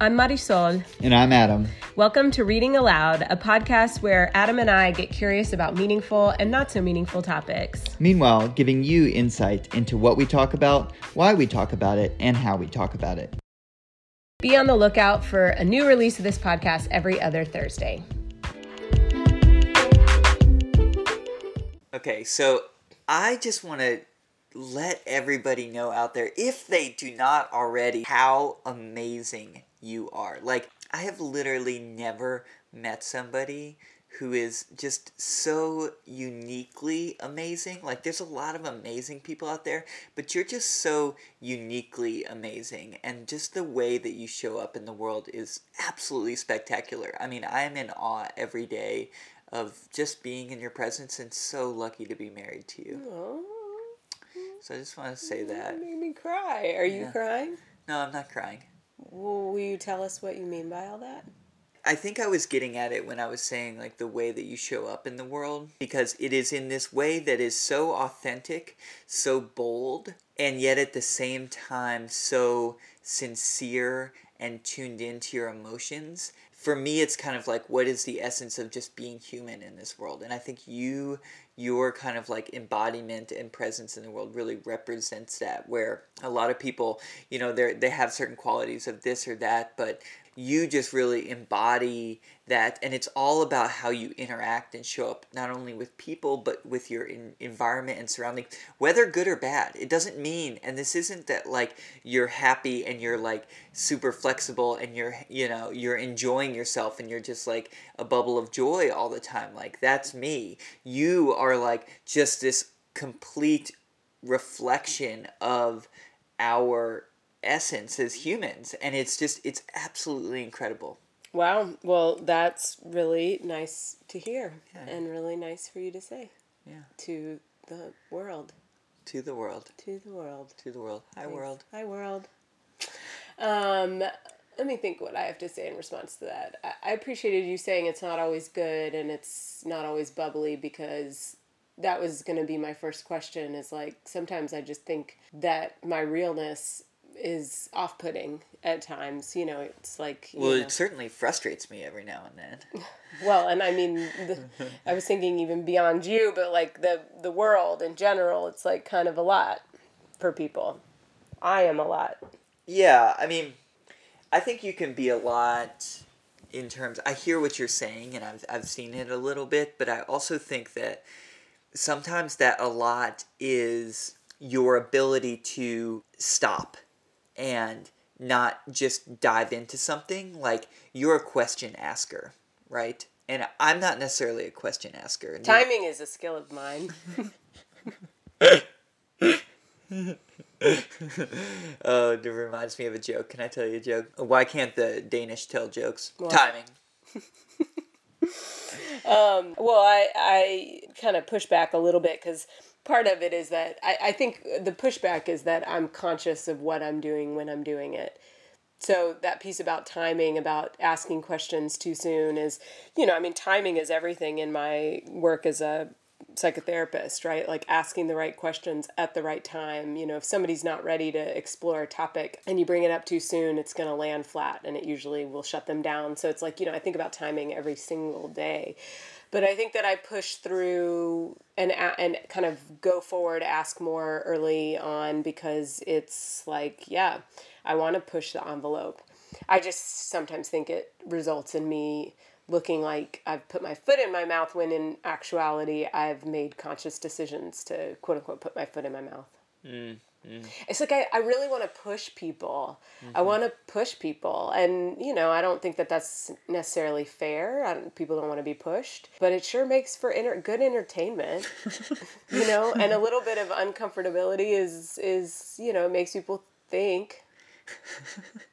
I'm Marisol. And I'm Adam. Welcome to Reading Aloud, a podcast where Adam and I get curious about meaningful and not so meaningful topics. Meanwhile, giving you insight into what we talk about, why we talk about it, and how we talk about it. Be on the lookout for a new release of this podcast every other Thursday. Okay, so I just want to let everybody know out there, if they do not already, how amazing you are. Like, I have literally never met somebody who is just so uniquely amazing. Like, there's a lot of amazing people out there, but you're just so uniquely amazing. And just the way that you show up in the world is absolutely spectacular. I mean, I am in awe every day of just being in your presence and so lucky to be married to you. Oh, So I just want to say that. made me cry. Are you crying? No, I'm not crying. Will you tell us what you mean by all that? I think I was getting at it when I was saying like the way that you show up in the world because it is in this way that is so authentic, so bold, and yet at the same time so sincere and tuned into your emotions. For me it's kind of like what is the essence of just being human in this world? And I think you your kind of like embodiment and presence in the world really represents that where a lot of people, you know, they they have certain qualities of this or that, but you just really embody that and it's all about how you interact and show up not only with people but with your environment and surrounding whether good or bad. It doesn't mean and this isn't that like you're happy and you're like super flexible and you're you know you're enjoying yourself and you're just like a bubble of joy all the time. Like that's me. You are like just this complete reflection of our essence as humans and it's just it's absolutely incredible Wow. Well, that's really nice to hear Yeah. and really nice for you to say yeah to the world. to the world To the world. to the world hi Thanks. world Hi, world. Um, let me think what I have to say in response to that. I, I appreciated you saying it's not always good and it's not always bubbly because that was going to be my first question is like sometimes I just think that my realness is off putting at times. You know, it's like, you well know. it certainly frustrates me every now and then Well, and I mean, the, I was thinking even beyond you, but like the the world in general, it's like kind of a lot for people. I am a lot. yeah i mean i think you can be a lot in terms i hear what you're saying and i've, I've seen it a little bit but i also think that sometimes that a lot is your ability to stop and not just dive into something like you're a question asker right? And i'm not necessarily a question asker. Timing is a skill of mine. oh it reminds me of a joke. Can i tell you a joke? Why can't the danish tell jokes? Why? timing. Um, well, I I kind of push back a little bit because part of it is that I, I think the pushback is that I'm conscious of what I'm doing when I'm doing it. So that piece about timing, about asking questions too soon is, you know, I mean, timing is everything in my work as a psychotherapist, right? Like asking the right questions at the right time. You know, if somebody's not ready to explore a topic and you bring it up too soon, it's going to land flat and it usually will shut them down. So it's like, you know, I think about timing every single day. But I think that I push through and and kind of go forward, ask more early on because it's like, yeah, I want to push the envelope. I just sometimes think it results in me looking like I've put my foot in my mouth when in actuality I've made conscious decisions to quote unquote put my foot in my mouth. Mm-hmm. It's like I, I really want to push people. I mm-hmm. want to push people. And, you know, I don't think that that's necessarily fair. I don't, people don't want to be pushed. But it sure makes for enter- good entertainment, you know, and a little bit of uncomfortability is, is you know, makes people think.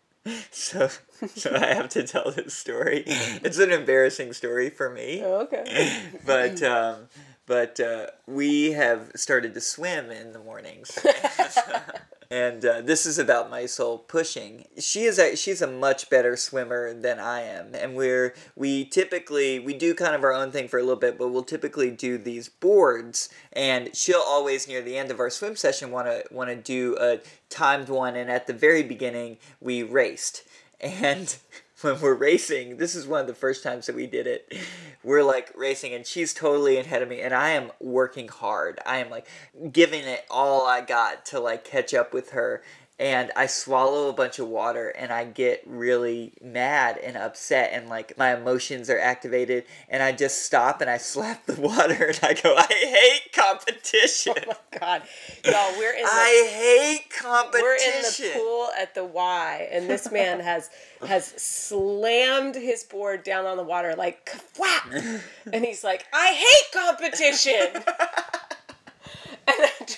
So, so I have to tell this story. It's an embarrassing story for me, Oh, okay. but um, but uh, we have started to swim in the mornings. and uh, this is about Marisol pushing. She is a, she's a much better swimmer than I am, and we're we typically we do kind of our own thing for a little bit, but we'll typically do these boards, and she'll always near the end of our swim session want to want to do a timed one, and at the very beginning we raced. and when we're racing, this is one of the first times that we did it. We're like racing, and she's totally ahead of me, and I am working hard. I am like giving it all I got to like catch up with her and I swallow a bunch of water and I get really mad and upset and like my emotions are activated and I just stop and I slap the water and I go, I hate oh competition. Oh my god. Y'all, we're in the I hate competition. we're in the pool at the Y and this man has has slammed his board down on the water like whap and he's like, I hate competition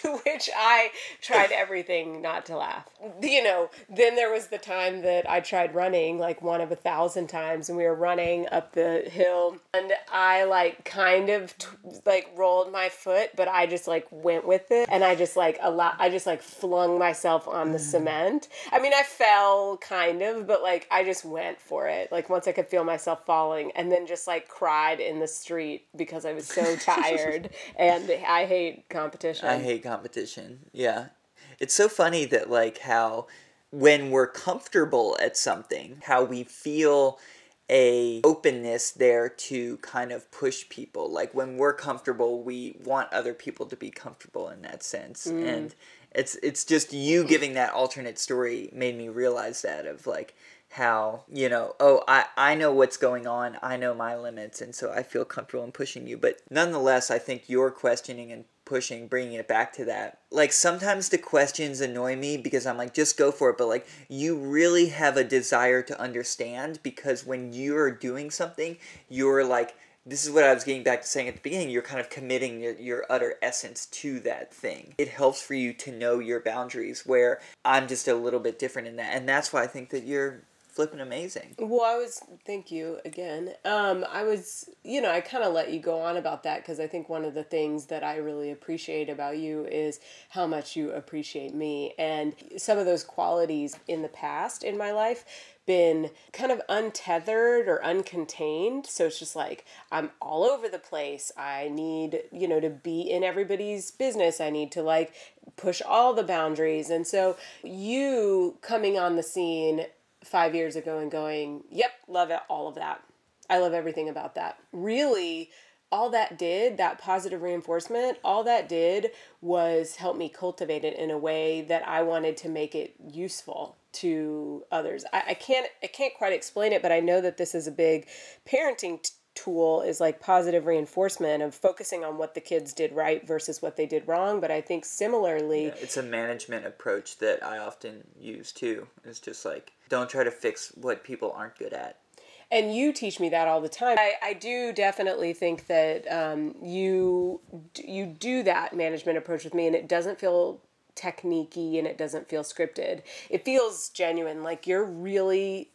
to which I tried everything not to laugh. You know, then there was the time that I tried running like one of a thousand times, and we were running up the hill, and I like kind of t- like rolled my foot, but I just like went with it, and I just like a lot, I just like flung myself on the mm. cement. I mean, I fell kind of, but like I just went for it. Like once I could feel myself falling, and then just like cried in the street because I was so tired, and I hate competition. I hate competition. Yeah. It's so funny that like how when we're comfortable at something, how we feel a openness there to kind of push people. Like when we're comfortable, we want other people to be comfortable in that sense. Mm. And it's it's just you giving that alternate story made me realize that of like how you know oh I, I know what's going on i know my limits and so i feel comfortable in pushing you but nonetheless i think your questioning and pushing bringing it back to that like sometimes the questions annoy me because i'm like just go for it but like you really have a desire to understand because when you're doing something you're like this is what I was getting back to saying at the beginning. You're kind of committing your, your utter essence to that thing. It helps for you to know your boundaries, where I'm just a little bit different in that. And that's why I think that you're flipping amazing. Well, I was, thank you again. Um, I was, you know, I kind of let you go on about that because I think one of the things that I really appreciate about you is how much you appreciate me. And some of those qualities in the past in my life been kind of untethered or uncontained. So it's just like I'm all over the place. I need, you know, to be in everybody's business. I need to like push all the boundaries. And so you coming on the scene five years ago and going, yep, love it, all of that. I love everything about that. Really, all that did, that positive reinforcement, all that did was help me cultivate it in a way that I wanted to make it useful to others. I, I can't I can't quite explain it, but I know that this is a big parenting t- tool is like positive reinforcement of focusing on what the kids did right versus what they did wrong. But I think similarly, Yeah, it's a management approach that I often use too. It's just like, don't try to fix what people aren't good at. and you teach me that all the time. I, I do definitely think that um, you you do that management approach with me, and it doesn't feel techniquey and it doesn't feel scripted. It feels genuine, like you're really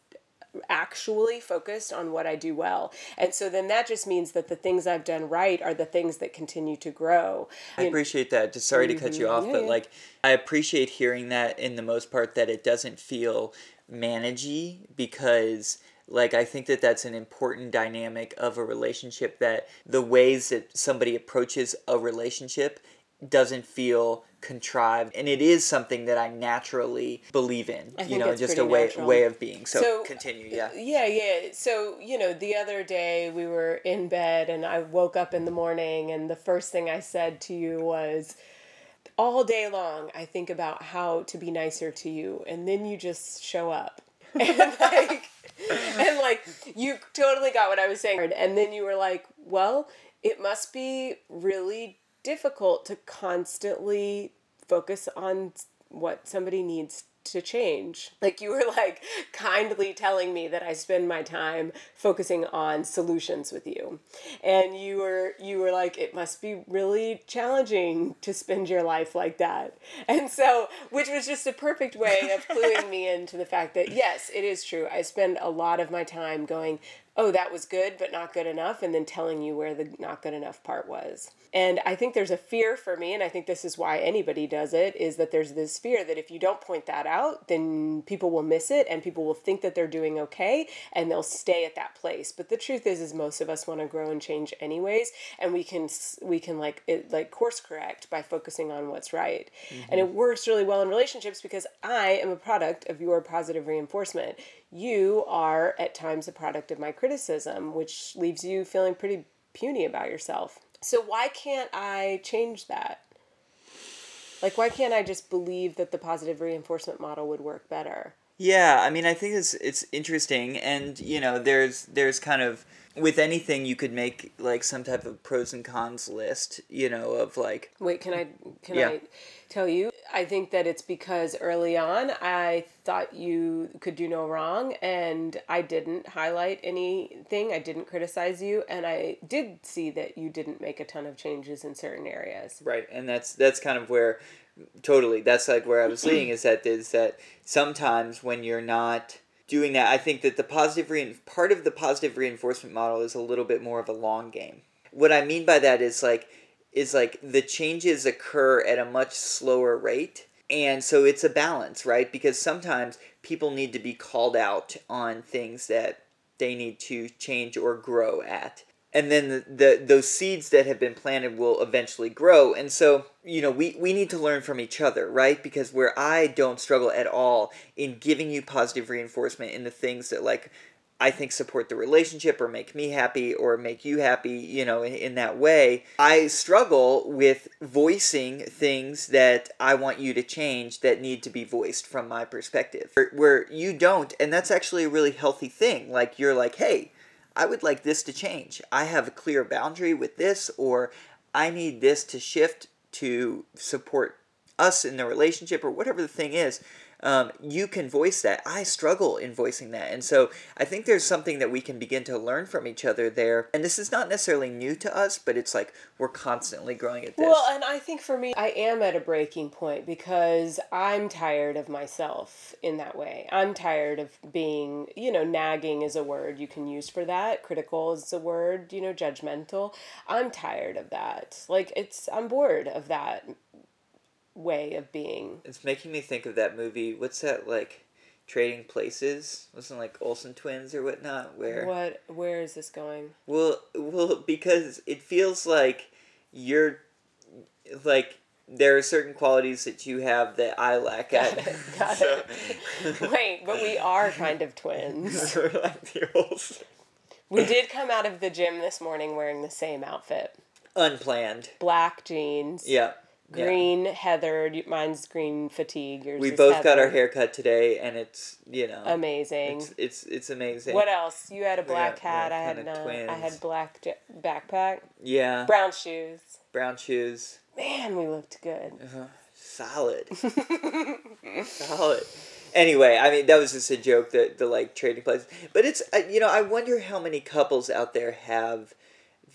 actually focused on what I do well. And so then that just means that the things I've done right are the things that continue to grow. I appreciate that. Just sorry to cut you off, Yeah, but yeah. like I appreciate hearing that in the most part that it doesn't feel managey because like I think that that's an important dynamic of a relationship that the ways that somebody approaches a relationship doesn't feel contrived and it is something that I naturally believe in. You know, just a way natural. way of being. So, So- continue, yeah. Uh, yeah, yeah. So, you know, the other day we were in bed and I woke up in the morning and the first thing I said to you was, all day long I think about how to be nicer to you and then you just show up. And like and like you totally got what I was saying and then you were like, "Well, it must be really difficult to constantly focus on what somebody needs to change. Like you were like kindly telling me that I spend my time focusing on solutions with you. And you were you were like it must be really challenging to spend your life like that. And so which was just a perfect way of cluing me into the fact that yes, it is true. I spend a lot of my time going oh, that was good, but not good enough, and then telling you where the not good enough part was. And I think there's a fear for me, and I think this is why anybody does it, is that there's this fear that if you don't point that out, then people will miss it and people will think that they're doing okay and they'll stay at that place. But the truth is is most of us want to grow and change anyways, and we can we can like it like course correct by focusing on what's right. And it mm-hmm. works really well in relationships because I am a product of your positive reinforcement you are at times a product of my criticism, which leaves you feeling pretty puny about yourself. So why can't I change that? Like, why can't I just believe that the positive reinforcement model would work better? Yeah, I mean, I think it's it's interesting, and you know, there's there's kind of with anything you could make like some type of pros and cons list, you know, of like. Wait, can I can Yeah. I tell you? I think that it's because early on I thought you could do no wrong, and I didn't highlight anything. I didn't criticize you, and I did see that you didn't make a ton of changes in certain areas. Right, and that's that's kind of where totally that's like where I was leading is that is that sometimes when you're not doing that, I think that the positive part of the positive reinforcement model is a little bit more of a long game. What I mean by that is like is like the changes occur at a much slower rate. And so it's a balance, right? Because sometimes people need to be called out on things that they need to change or grow at and then the, the those seeds that have been planted will eventually grow. And so you know we, we need to learn from each other right? Because where i don't struggle at all in giving you positive reinforcement in the things that like i think support the relationship or make me happy or make you happy you know in, in that way i struggle with voicing things that i want you to change that need to be voiced from my perspective. Where, where you don't and that's actually a really healthy thing. Like you're like hey I would like this to change. I have a clear boundary with this, or I need this to shift to support us in the relationship, or whatever the thing is. Um, you can voice that. I struggle in voicing that. And so I think there's something that we can begin to learn from each other there. And this is not necessarily new to us, but it's like we're constantly growing at this. Well, and I think for me, I am at a breaking point because I'm tired of myself in that way. I'm tired of being, you know, nagging is a word you can use for that. Critical is a word, you know, judgmental. I'm tired of that. Like, it's, I'm bored of that way of being. it's making me think of that movie. What's that like? Trading Places? Wasn't it like Olsen twins or whatnot? Where What, where is this going? Well, well, because it feels like you're like there are certain qualities that you have that I lack at. Got So- it. Wait, but we are kind of twins. We're like the old We did come out of the gym this morning wearing the same outfit unplanned. black jeans. Yeah. Yeah. green heathered mine's green fatigue yours We both got our hair cut today, and it's you know amazing It's it's, it's amazing. what else you had a black we're hat i had none i had black j- backpack Yeah. brown shoes Brown shoes. man we looked good Solid. Solid. Anyway, I mean that was just a joke that the like trading places, but it's uh, you know I wonder how many couples out there have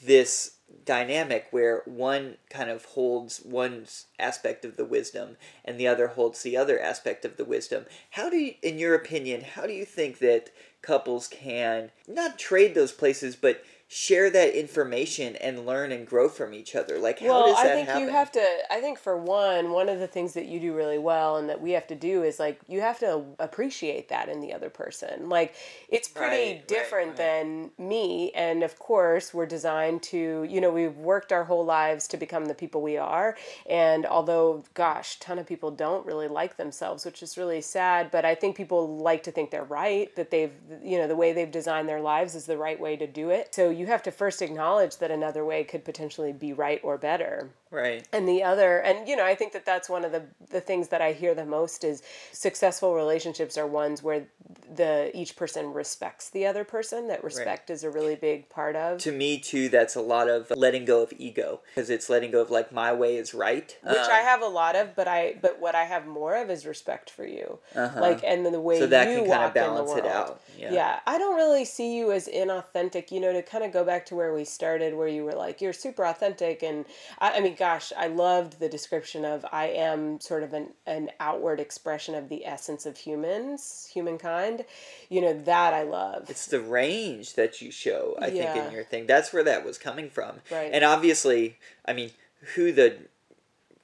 this dynamic where one kind of holds one aspect of the wisdom and the other holds the other aspect of the wisdom. How do you, in your opinion, how do you think that couples can not trade those places, but share that information and learn and grow from each other? Like how well does that i think happen? you have to i think for one one of the things that you do really well and that we have to do is like you have to appreciate that in the other person like it's pretty Right, right, different right. than me and of course we're designed to you know we've worked our whole lives to become the people we are and although gosh ton of people don't really like themselves which is really sad but i think people like to think they're right that they've you know the way they've designed their lives is the right way to do it so you have to first acknowledge that another way could potentially be right or better right. and the other and you know i think that that's one of the the things that i hear the most is successful relationships are ones where the each person respects the other person that respect is a really big part of to me too that's a lot of letting go of ego because it's letting go of like my way is right which Um, I have a lot of, but I but what I have more of is respect for you, like and then the way Uh-huh. so that you can kind walk of balance it out yeah. Yeah, I don't really see you as inauthentic. You know, to kind of go back to where we started, where you were like, you're super authentic, and I, I mean, gosh, I loved the description of I am sort of an an outward expression of the essence of humans, humankind. You know that I love. it's the range that you show i think in your thing that's where that was coming from Right. and obviously i mean who the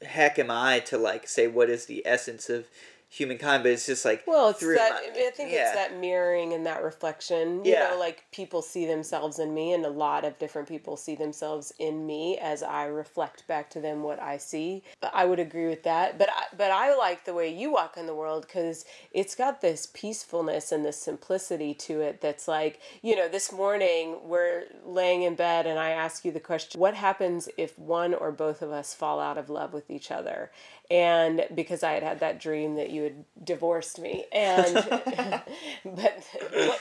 heck am i to like say what is the essence of humankind, but it's just like Well, it's that. my- I think yeah. it's that mirroring and that reflection. You Yeah. know, like people see themselves in me, and a lot of different people see themselves in me as I reflect back to them what I see. I would agree with that. But I, but I like the way you walk in the world because it's got this peacefulness and this simplicity to it. That's like you know, this morning we're laying in bed, and I ask you the question: What happens if one or both of us fall out of love with each other? and because I had had that dream that you had divorced me, and but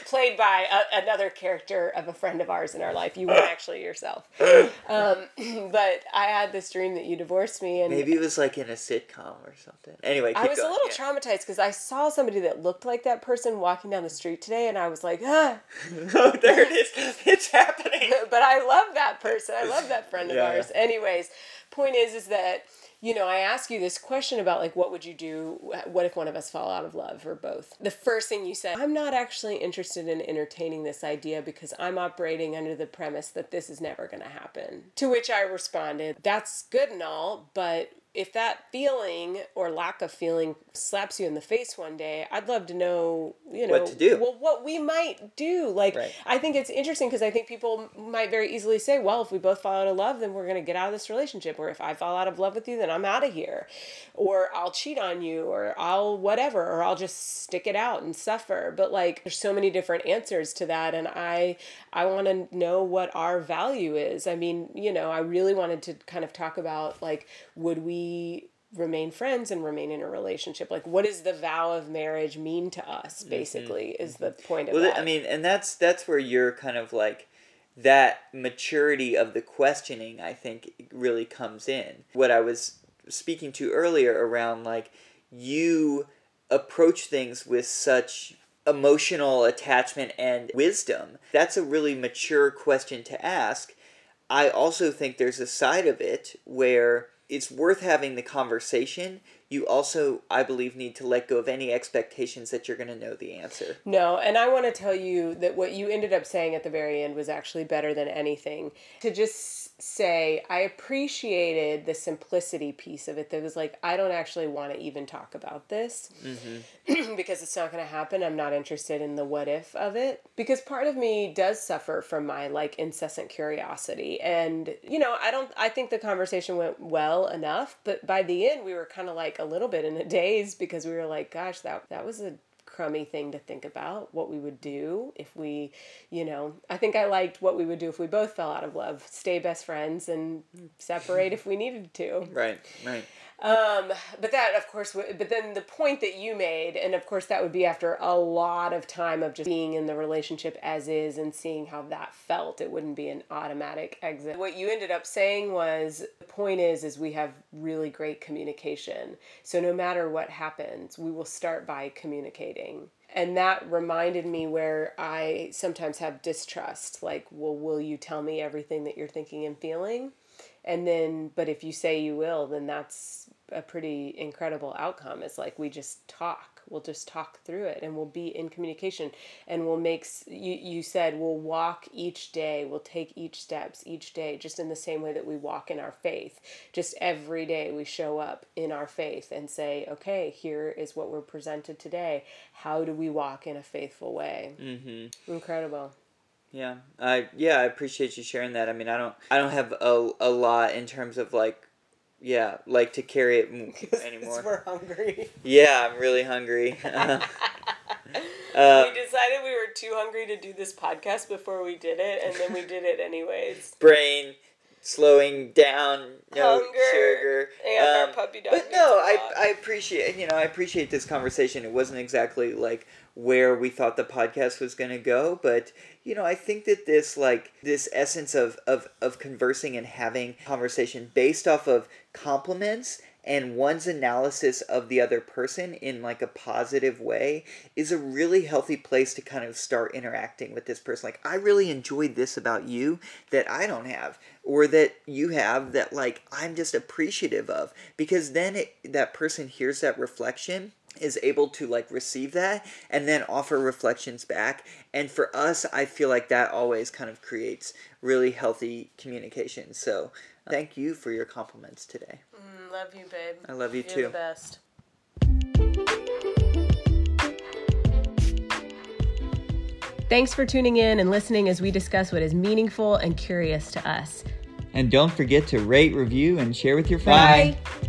played by a, another character of a friend of ours in our life. You weren't actually yourself, um, but I had this dream that you divorced me, and Maybe it was like in a sitcom or something. Anyway, I was going, a little yeah. traumatized because I saw somebody that looked like that person walking down the street today, and I was like, ah. oh, there it is. It's happening. but I love that person. I love that friend of Yeah. ours. Anyways, point is, is that you know I ask you this question about like what would you do? What if one of us fall out of love or both? The first thing you said, I'm not actually interested in entertaining this idea because I'm operating under the premise that this is never going to happen. To which I responded, that's good and all, but if that feeling or lack of feeling slaps you in the face one day, I'd love to know, you know, What to do. Well, what we might do. Like, Right. I think it's interesting because I think people might very easily say, well, if we both fall out of love, then we're going to get out of this relationship. Or if I fall out of love with you, then I'm out of here. Or I'll cheat on you, or I'll whatever, or I'll just stick it out and suffer. But like, there's so many different answers to that. And I, I want to know what our value is. I mean, you know, I really wanted to kind of talk about like, would we remain friends and remain in a relationship like what does the vow of marriage mean to us mm-hmm. basically is mm-hmm. the point of Well, that I mean, and that's that's where you're kind of like that maturity of the questioning. I think really comes in. What I was speaking to earlier around like you approach things with such emotional attachment and wisdom. That's a really mature question to ask. I also think there's a side of it where it's worth having the conversation. You also, I believe, need to let go of any expectations that you're going to know the answer. No, and I want to tell you that what you ended up saying at the very end was actually better than anything. To just say, I appreciated the simplicity piece of it that was like, I don't actually want to even talk about this mm-hmm. because it's not going to happen. I'm not interested in the what if of it because part of me does suffer from my like incessant curiosity. And, you know, I don't, I think the conversation went well enough, but by the end, we were kind of like a little bit in a daze because we were like, gosh, that, that was a crummy thing to think about what we would do if we you know i think i liked what we would do if we both fell out of love stay best friends and separate if we needed to Right, right. Um, but that, of course, but then the point that you made, and of course, that would be after a lot of time of just being in the relationship as is and seeing how that felt. It wouldn't be an automatic exit. What you ended up saying was the point is, is we have really great communication. So no matter what happens, we will start by communicating. And that reminded me where I sometimes have distrust, like, well, will you tell me everything that you're thinking and feeling? and then but if you say you will then that's a pretty incredible outcome. It's like we just talk. We'll just talk through it and we'll be in communication and we'll make you you said we'll walk each day. We'll take each steps each day just in the same way that we walk in our faith. Just every day we show up in our faith and say okay here is what we're presented today. How do we walk in a faithful way? Mm-hmm. incredible. Yeah, I yeah, I appreciate you sharing that. I mean, I don't I don't have a, a lot in terms of like, yeah, like to carry it anymore. we're hungry Yeah, I'm really hungry. um, we decided we were too hungry to do this podcast before we did it, and then we did it anyways. brain slowing down, no Hunger, sugar. and our um, puppy dog But no, I. I appreciate you know I appreciate this conversation. It wasn't exactly like where we thought the podcast was going to go, but you know I think that this like this essence of of of conversing and having conversation based off of compliments and one's analysis of the other person in like a positive way is a really healthy place to kind of start interacting with this person. Like i really enjoyed this about you that i don't have or that you have that like i'm just appreciative of because then it, that person hears that reflection is able to like receive that and then offer reflections back and for us i feel like that always kind of creates really healthy communication so thank you for your compliments today mm, love you babe i love you You're too the best Thanks for tuning in and listening as we discuss what is meaningful and curious to us. And don't forget to rate, review, and share with your friends. Bye.